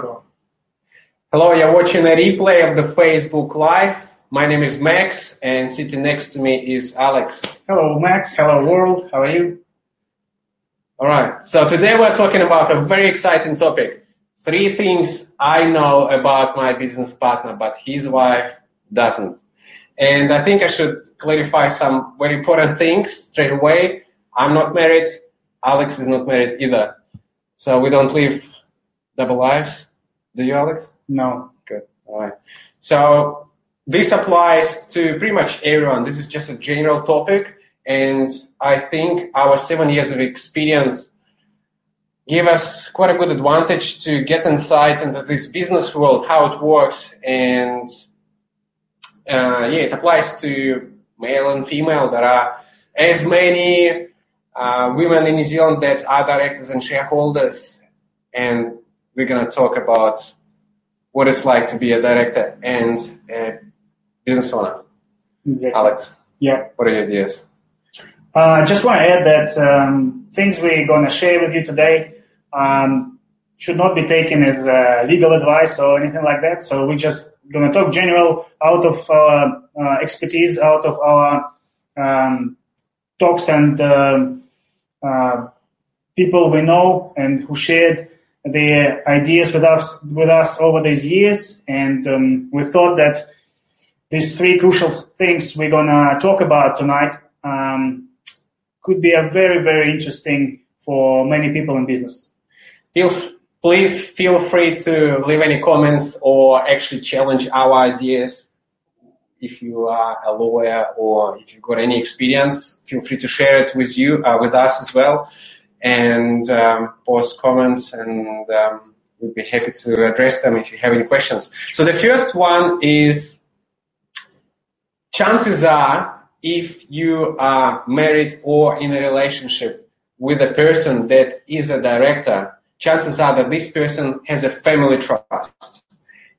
Hello, you're watching a replay of the Facebook Live. My name is Max, and sitting next to me is Alex. Hello, Max. Hello, world. How are you? All right. So today we're talking about a very exciting topic. Three things I know about my business partner, but his wife doesn't. And I think I should clarify some very important things straight away. I'm not married. Alex is not married either. So we don't live double lives. Do you, Alex? No. Good. All right. So this applies to pretty much everyone. This is just a general topic. And I think our seven years of experience give us quite a good advantage to get insight into this business world, how it works. And uh, yeah, it applies to male and female. There are as many uh, women in New Zealand that are directors and shareholders. And we're going to talk about what it's like to be a director and a business owner. Exactly. Alex, Yeah. what are your ideas? Uh, I just want to add that um, things we're going to share with you today um, should not be taken as uh, legal advice or anything like that. So we're just going to talk general out of our uh, expertise, out of our um, talks and um uh, people we know and who shared their ideas with us with us over these years. And um, we thought that these three crucial things we're going to talk about tonight um, could be a very, very interesting for many people in business. Please, please feel free to leave any comments or actually challenge our ideas. If you are a lawyer or if you've got any experience, feel free to share it with you, uh, with us as well, and um, post comments, and um, we'd be happy to address them if you have any questions. So the first one is: chances are, if you are married or in a relationship with a person that is a director, chances are that this person has a family trust.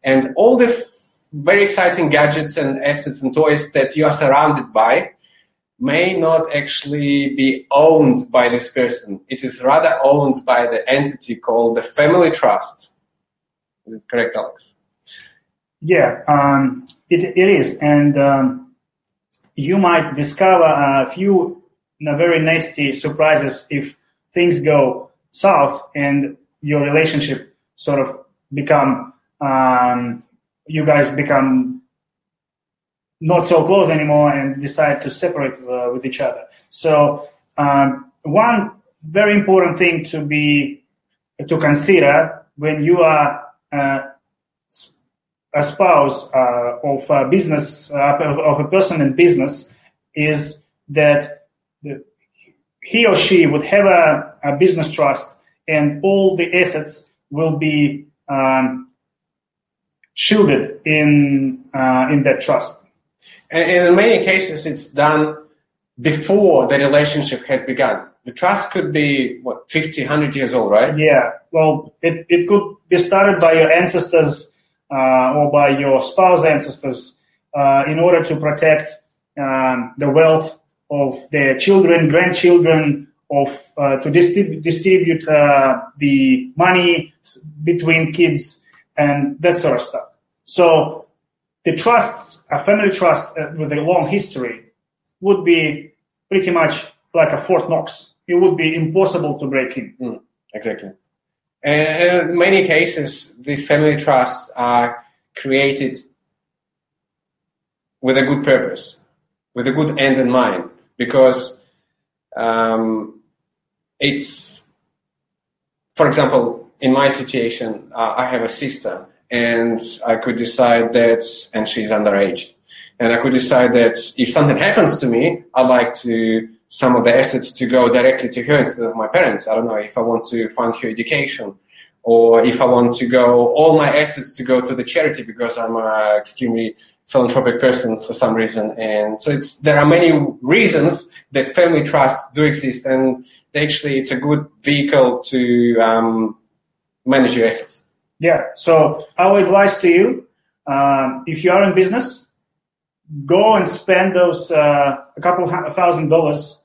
And all the very exciting gadgets and assets and toys that you are surrounded by may not actually be owned by this person. It is rather owned by the entity called the family trust. Is it correct, Alex? Yeah, um, it, it is. And um, you might discover a few very nasty surprises if things go south and your relationship sort of become, um, you guys become not so close anymore and decide to separate uh, with each other. So um, one very important thing to be to consider when you are uh, a spouse uh, of a business uh, of, a person in business is that he or she would have a, a business trust and all the assets will be um, shielded in uh, in that trust. And, in many cases, it's done before the relationship has begun. The trust could be, what, 50, 100 years old, right? Yeah, well, it, it could be started by your ancestors uh, or by your spouse ancestors uh, in order to protect um, the wealth of their children, grandchildren, of uh, to distrib- distribute uh, the money between kids and that sort of stuff. So the trusts, a family trust uh, with a long history, would be pretty much like a Fort Knox. It would be impossible to break in. Mm, exactly. And in many cases, these family trusts are created with a good purpose, with a good end in mind, because um, it's, for example, in my situation, uh, I have a sister, and I could decide that, and she's underage, and I could decide that if something happens to me, I'd like to some of the assets to go directly to her instead of my parents. I don't know if I want to fund her education or if I want to go, all my assets to go to the charity because I'm an extremely philanthropic person for some reason. And so it's, there are many reasons that family trusts do exist and actually it's a good vehicle to um, manage your assets. Yeah. So our advice to you, um, if you are in business, go and spend those uh, a couple thousand dollars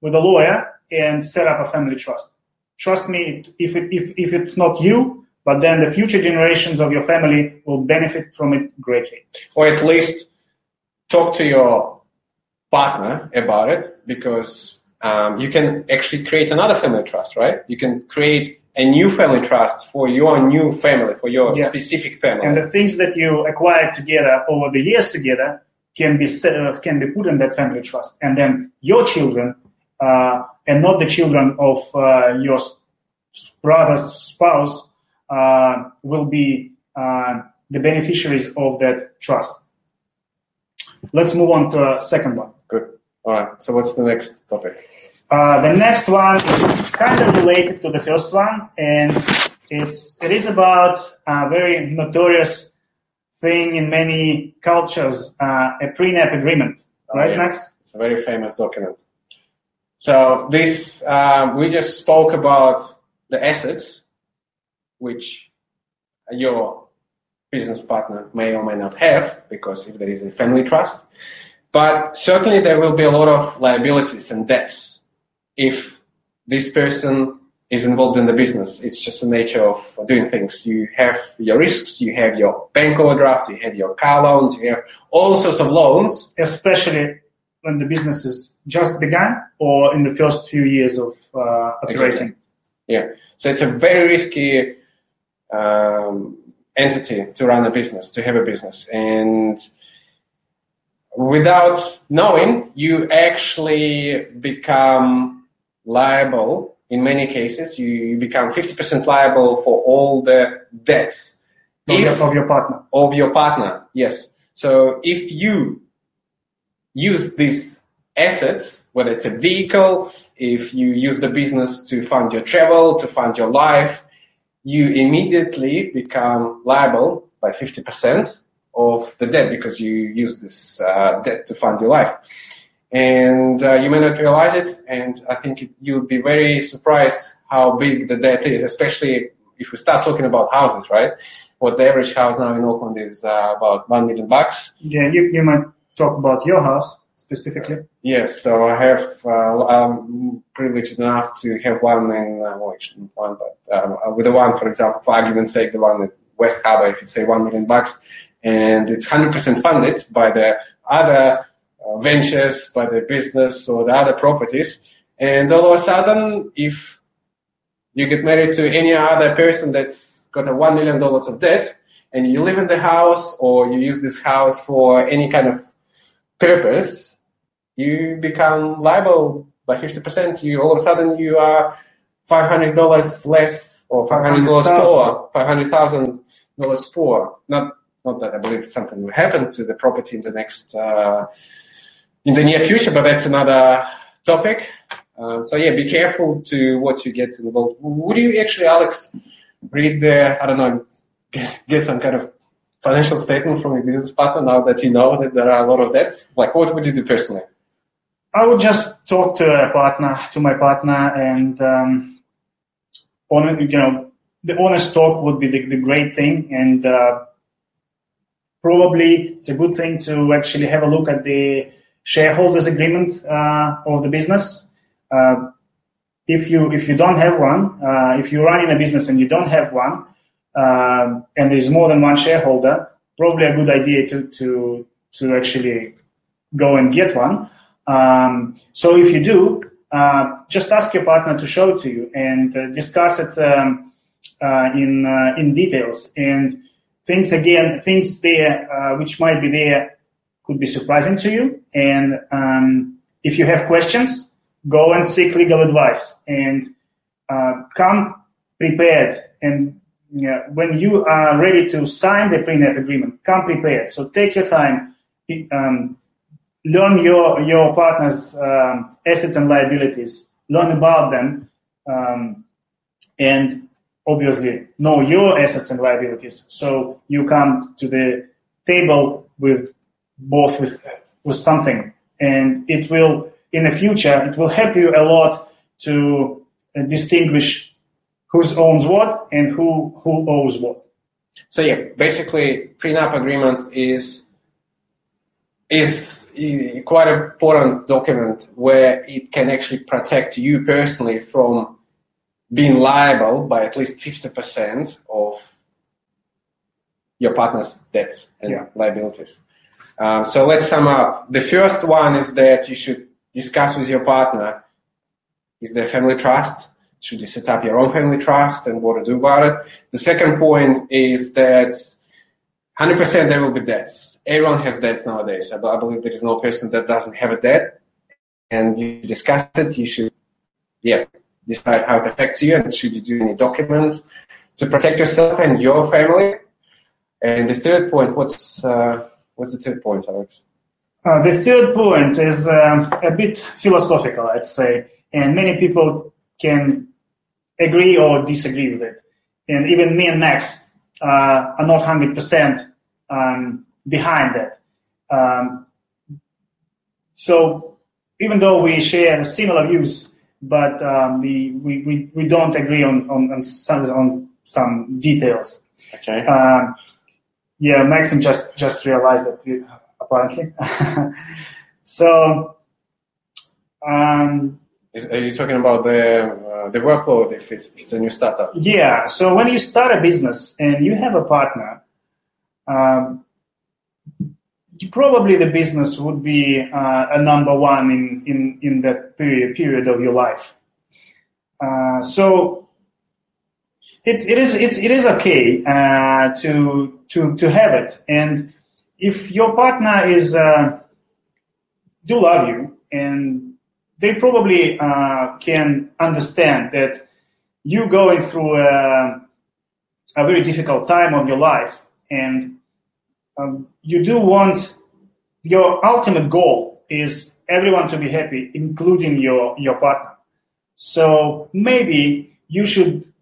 with a lawyer and set up a family trust. Trust me, if it, if if it's not you, but then the future generations of your family will benefit from it greatly. Or at least talk to your partner about it because um, you can actually create another family trust, right? You can create a new family trust for your new family, for your Yeah. specific family. And the things that you acquired together over the years together can be set, uh, can be put in that family trust, and then your children, uh, and not the children of uh, your brother's spouse, uh, will be uh, the beneficiaries of that trust. Let's move on to a second one. Good. All right. So what's the next topic? Uh, the next one is kind of related to the first one, and it's it is about a very notorious thing in many cultures, uh, a prenup agreement, Oh, right, yeah. Max? It's a very famous document. So this um, we just spoke about the assets, which your business partner may or may not have, because if there is a family trust, but certainly there will be a lot of liabilities and debts if this person is involved in the business. It's just the nature of doing things. You have your risks, you have your bank overdraft, you have your car loans, you have all sorts of loans Especially when the business is just begun or in the first few years of uh, operating. Exactly. Yeah. So it's a very risky um, entity to run a business, to have a business. And without knowing, you actually become liable. In many cases, you, become 50% liable for all the debts Of, if- your, of your partner. of your partner. Yes. So if you use these assets, whether it's a vehicle, if you use the business to fund your travel, to fund your life, you immediately become liable by 50% of the debt because you use this uh, debt to fund your life. And uh, you may not realize it, and I think you would be very surprised how big the debt is, especially if we start talking about houses, right? What the average house now in Auckland is uh, about one million bucks. Yeah, you, you might talk about your house specifically. Yes, so I have uh, I'm privileged enough to have one in uh, well, actually one, but um, uh, with the one, for example, for argument's sake, the one at West Harbour, if it's say one million bucks, and it's hundred percent funded by the other ventures, by the business or the other properties, and all of a sudden, if you get married to any other person that's got a one million dollars of debt, and you live in the house or you use this house for any kind of purpose, you become liable by 50%. You all of a sudden you are $500 less or $500 poor, $500,000 poor. Not, not that I believe something will happen to the property in the next, uh, in the near future, but that's another topic. Um, so yeah, be careful to what you get involved. Would you actually, Alex, read the, I don't know, get, get some kind of financial statement from your business partner now that you know that there are a lot of debts? Like, what would you do personally? I would just talk to a partner, to my partner, and um, on you know the honest talk would be the, the great thing, and uh, probably it's a good thing to actually have a look at the shareholders agreement uh, of the business. Uh, if you if you don't have one, uh, if you're running a business and you don't have one, um, and there's more than one shareholder, probably a good idea to to to actually go and get one. Um, so if you do, uh, just ask your partner to show it to you and uh, discuss it um, uh, in uh, in details. And things again, things there uh, which might be there could be surprising to you. And um, if you have questions, go and seek legal advice and uh, come prepared. And yeah, when you are ready to sign the prenup agreement, come prepared. So take your time. Um, learn your your partner's um, assets and liabilities, learn about them, um, and obviously know your assets and liabilities. So you come to the table with both with with something, and it will in the future it will help you a lot to uh, distinguish who owns what and who who owes what. So yeah, basically, prenup agreement is is quite an important document where it can actually protect you personally from being liable by at least 50% of your partner's debts and Yeah. liabilities. Um, so let's sum up. The first one is that you should discuss with your partner is there family trust? Should you set up your own family trust and what to do about it? The second point is that 100% there will be debts. Everyone has debts nowadays. I, believe there is no person that doesn't have a debt. And you discuss it, you should, yeah, decide how it affects you and should you do any documents to protect yourself and your family. And the third point, what's uh, what's the third point, Alex? Uh, the third point is um, a bit philosophical, I'd say, and many people can agree or disagree with it. And even me and Max uh, are not 100% um, behind that. Um, so even though we share similar views, but um, the, we, we, we don't agree on, on, on, some, on some details. Okay. Yeah, Maxim just just realized that we, apparently. so, um, Is, are you talking about the uh, the workload if it's, if it's a new startup? yeah, so when you start a business and you have a partner, um, you, probably the business would be uh, a number one in in in that period period of your life. Uh, so it, it is it's, it is okay uh, to to to have it, and if your partner is uh, do love you, and they probably uh, can understand that you going through a, a very difficult time of your life, and um, you do want your ultimate goal is everyone to be happy, including your your partner. So maybe you should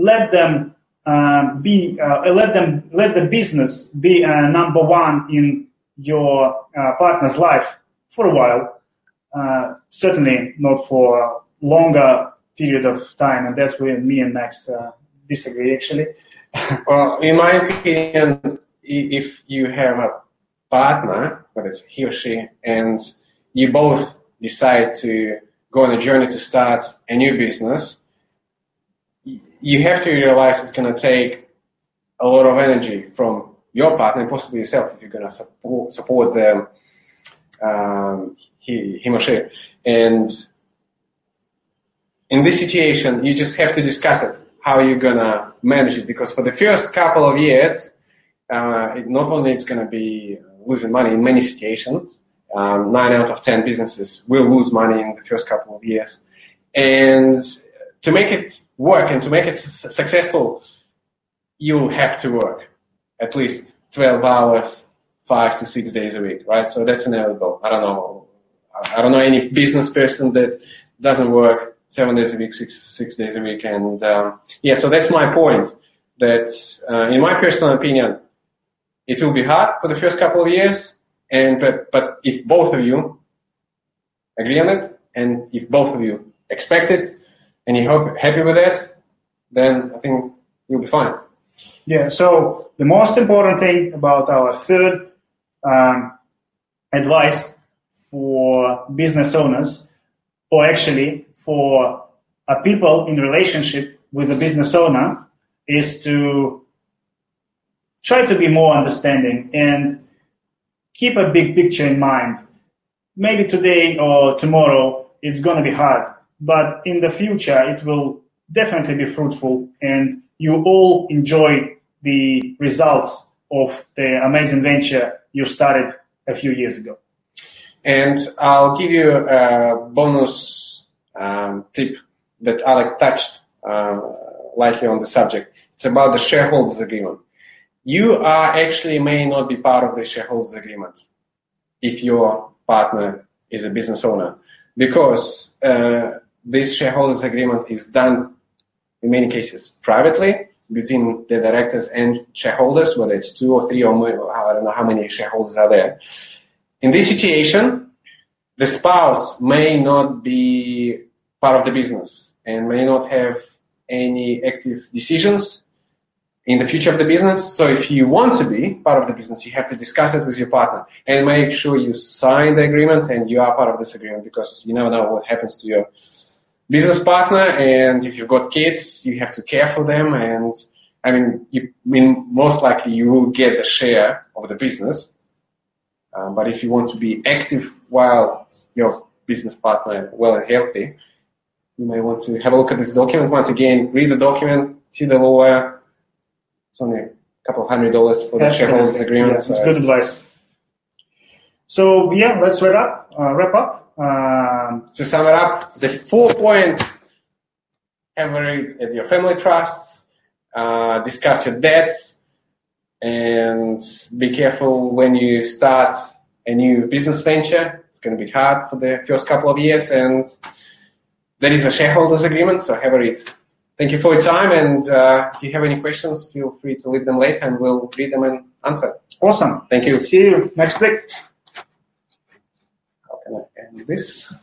let them uh, be uh, let them let the business be uh, number one in your uh, partner's life for a while. Uh, certainly not for a longer period of time, and that's where me and Max uh, disagree. Actually, Well, in my opinion, if you have a partner, whether it's he or she, and you both decide to go on a journey to start a new business, you have to realize it's going to take a lot of energy from your partner possibly yourself if you're going to support, support them, um, he, him or she. And in this situation, you just have to discuss it, how you're gonna manage it, because for the first couple of years, uh, it, not only it's gonna be losing money in many situations, um, nine out of ten businesses will lose money in the first couple of years, and to make it work and to make it s- successful, you have to work at least 12 hours, five to six days a week, right? So that's an inevitable. I don't know. I don't know any business person that doesn't work seven days a week, six six days a week, and um, yeah. So that's my point. That uh, in my personal opinion, it will be hard for the first couple of years, and but but if both of you agree on it, and if both of you expect it, and you hope happy with that, then I think you'll be fine. Yeah. So the most important thing about our third um, advice for business owners, or actually for uh, people in relationship with a business owner, is to try to be more understanding and keep a big picture in mind. Maybe today or tomorrow it's going to be hard, but in the future it will definitely be fruitful and you all enjoy the results of the amazing venture you started a few years ago. And I'll give you a bonus um, tip that Alec touched uh, lightly on the subject. It's about the shareholders agreement. You are actually may not be part of the shareholders agreement if your partner is a business owner, because uh, this shareholders agreement is done in many cases privately between the directors and shareholders, whether it's two or three or more, I don't know how many shareholders are there. In this situation, the spouse may not be part of the business and may not have any active decisions in the future of the business. So if you want to be part of the business, you have to discuss it with your partner and make sure you sign the agreement and you are part of this agreement because you never know what happens to your business partner, and if you've got kids, you have to care for them. And I mean, you I mean most likely you will get a share of the business. Um, but if you want to be active while your business partner is well and healthy, you may want to have a look at this document. Once again, read the document, see the lawyer. It's only a couple of hundred dollars for the Absolutely. shareholders agreement. Yeah, so it's good advice. So yeah, let's wrap up. Uh, wrap up. Um, to sum it up, the four points have a read at your family trusts, uh, discuss your debts, and be careful when you start a new business venture. It's going to be hard for the first couple of years, and there is a shareholders agreement, so have a read. Thank you for your time, and uh, if you have any questions, feel free to leave them later, and we'll read them and answer. awesome. Thank you. See you next week. End this?